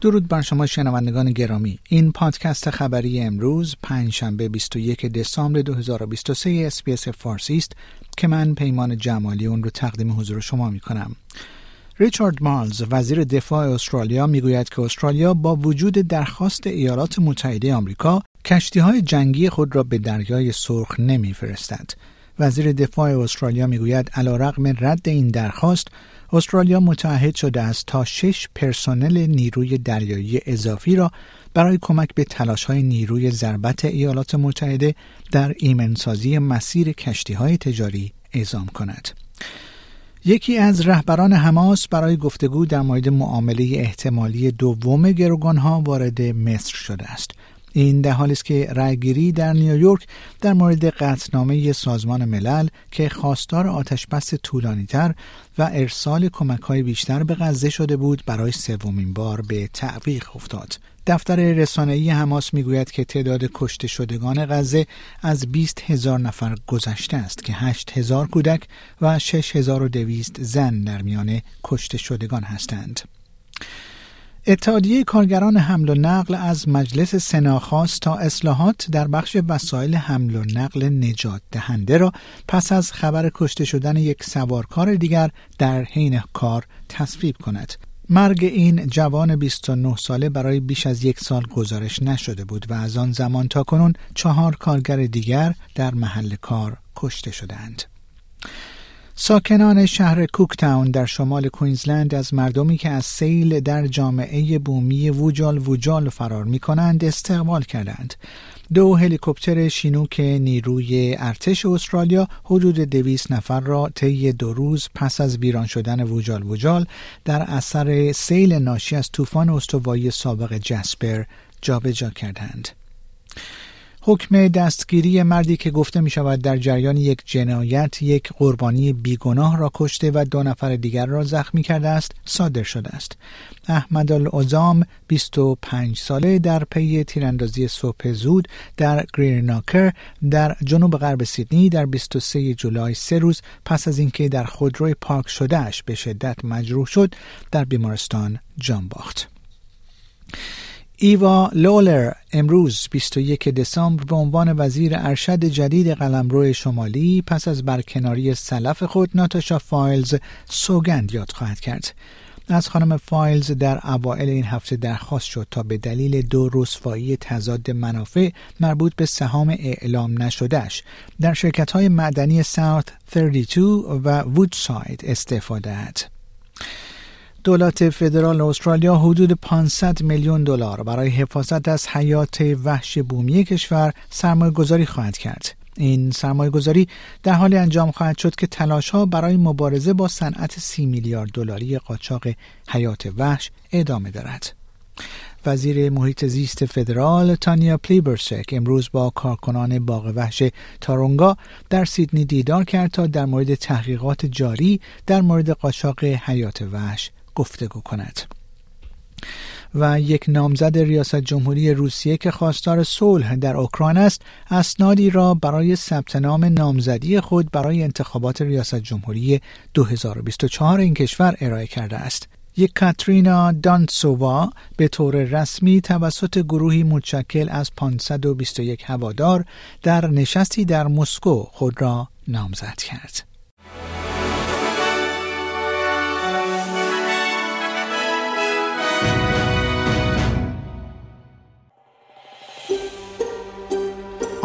درود بر شما شنوندگان گرامی این پادکست خبری امروز پنجشنبه 21 دسامبر 2023 اسپیس فارسی است که من پیمان جمالی اون رو تقدیم حضور شما می کنم ریچارد مالز وزیر دفاع استرالیا می‌گوید که استرالیا با وجود درخواست ایالات متحده آمریکا کشتی های جنگی خود را به دریای سرخ نمیفرستد. وزیر دفاع استرالیا می‌گوید علیرغم رد این درخواست استرالیا متعهد شده است تا شش پرسنل نیروی دریایی اضافی را برای کمک به تلاش های نیروی ضربت ایالات متحده در ایمنسازی مسیر کشتی های تجاری اعزام کند. یکی از رهبران حماس برای گفتگو در مورد معامله احتمالی دوم گروگانها وارد مصر شده است. این در حالی است که رأیگیری در نیویورک در مورد قطعنامه سازمان ملل که خواستار آتشبس طولانیتر و ارسال کمک های بیشتر به غزه شده بود برای سومین بار به تعویق افتاد. دفتر رسانه‌ای حماس می‌گوید که تعداد کشته شدگان غزه از 20 هزار نفر گذشته است که 8 هزار کودک و 6200 زن در میان کشته شدگان هستند. اتحادیه کارگران حمل و نقل از مجلس سنا خواست تا اصلاحات در بخش وسایل حمل و نقل نجات دهنده را پس از خبر کشته شدن یک سوارکار دیگر در حین کار تصویب کند. مرگ این جوان 29 ساله برای بیش از یک سال گزارش نشده بود و از آن زمان تا کنون چهار کارگر دیگر در محل کار کشته شدند. ساکنان شهر کوکتاون در شمال کوینزلند از مردمی که از سیل در جامعه بومی ووجال ووجال فرار می کنند استقبال کردند. دو هلیکوپتر شینوک نیروی ارتش استرالیا حدود دویست نفر را طی دو روز پس از ویران شدن ووجال ووجال در اثر سیل ناشی از طوفان استوایی سابق جسپر جابجا کردند. حکم دستگیری مردی که گفته می شود در جریان یک جنایت یک قربانی بیگناه را کشته و دو نفر دیگر را زخمی کرده است صادر شده است. احمد العظام 25 ساله در پی تیراندازی صبح زود در گرین‌اکر در جنوب غرب سیدنی در 23 جولای سه روز پس از اینکه در خودروی پارک شدهش به شدت مجروح شد در بیمارستان جان باخت. ایوا لولر امروز 21 دسامبر به عنوان وزیر ارشد جدید قلمرو شمالی پس از برکناری سلف خود ناتاشا فایلز سوگند یاد خواهد کرد. از خانم فایلز در اوائل این هفته درخواست شد تا به دلیل دو رسوایی تضاد منافع مربوط به سهام اعلام نشدهش در شرکت های معدنی ساوت 32 و وودساید استفاده دهد. دولت فدرال استرالیا حدود 500 میلیون دلار برای حفاظت از حیات وحش بومی کشور سرمایه گذاری خواهد کرد. این سرمایه گذاری در حال انجام خواهد شد که تلاش ها برای مبارزه با صنعت سی میلیارد دلاری قاچاق حیات وحش ادامه دارد. وزیر محیط زیست فدرال تانیا پلیبرسک امروز با کارکنان باغ وحش تارونگا در سیدنی دیدار کرد تا در مورد تحقیقات جاری در مورد قاچاق حیات وحش گفتگو کند و یک نامزد ریاست جمهوری روسیه که خواستار صلح در اوکراین است اسنادی را برای ثبت نام نامزدی خود برای انتخابات ریاست جمهوری 2024 این کشور ارائه کرده است یک کاترینا دانسووا به طور رسمی توسط گروهی متشکل از 521 هوادار در نشستی در مسکو خود را نامزد کرد.